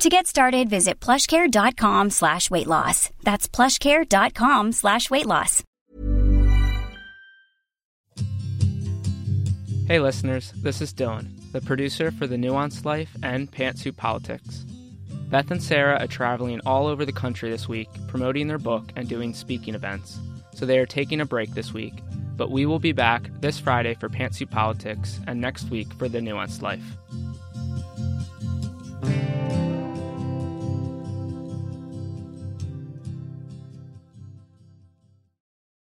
To get started, visit plushcare.com slash weight loss. That's plushcare.com slash weight loss. Hey listeners, this is Dylan, the producer for The Nuanced Life and Pantsuit Politics. Beth and Sarah are traveling all over the country this week, promoting their book and doing speaking events, so they are taking a break this week. But we will be back this Friday for Pantsuit Politics and next week for The Nuanced Life.